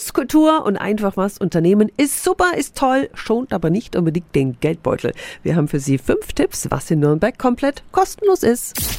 Kunst, Kultur und einfach was unternehmen ist super, ist toll, schont aber nicht unbedingt den Geldbeutel. Wir haben für Sie fünf Tipps, was in Nürnberg komplett kostenlos ist.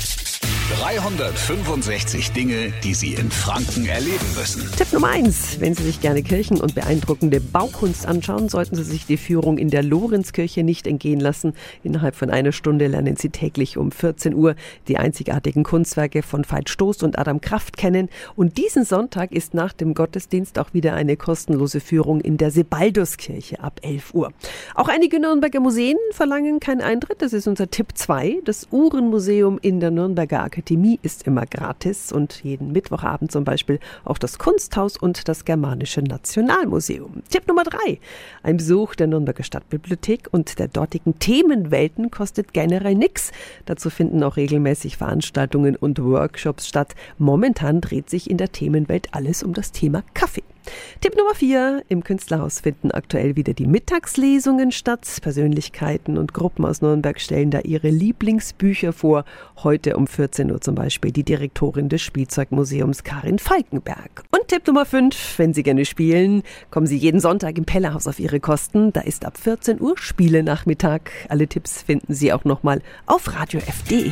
365 Dinge, die Sie in Franken erleben müssen. Tipp Nummer eins: Wenn Sie sich gerne Kirchen und beeindruckende Baukunst anschauen, sollten Sie sich die Führung in der Lorenzkirche nicht entgehen lassen. Innerhalb von einer Stunde lernen Sie täglich um 14 Uhr die einzigartigen Kunstwerke von Veit Stoß und Adam Kraft kennen. Und diesen Sonntag ist nach dem Gottesdienst auch wieder eine kostenlose Führung in der Sebalduskirche ab 11 Uhr. Auch einige Nürnberger Museen verlangen keinen Eintritt. Das ist unser Tipp 2. Das Uhrenmuseum in der Nürnberger Akademie Akademie ist immer gratis und jeden Mittwochabend zum Beispiel auch das Kunsthaus und das Germanische Nationalmuseum. Tipp Nummer drei. Ein Besuch der Nürnberger Stadtbibliothek und der dortigen Themenwelten kostet generell nichts. Dazu finden auch regelmäßig Veranstaltungen und Workshops statt. Momentan dreht sich in der Themenwelt alles um das Thema Kaffee. Tipp Nummer 4. Im Künstlerhaus finden aktuell wieder die Mittagslesungen statt. Persönlichkeiten und Gruppen aus Nürnberg stellen da ihre Lieblingsbücher vor. Heute um 14 Uhr zum Beispiel die Direktorin des Spielzeugmuseums Karin Falkenberg. Und Tipp Nummer 5. Wenn Sie gerne spielen, kommen Sie jeden Sonntag im Pellerhaus auf Ihre Kosten. Da ist ab 14 Uhr Spielenachmittag. Alle Tipps finden Sie auch nochmal auf radiof.de.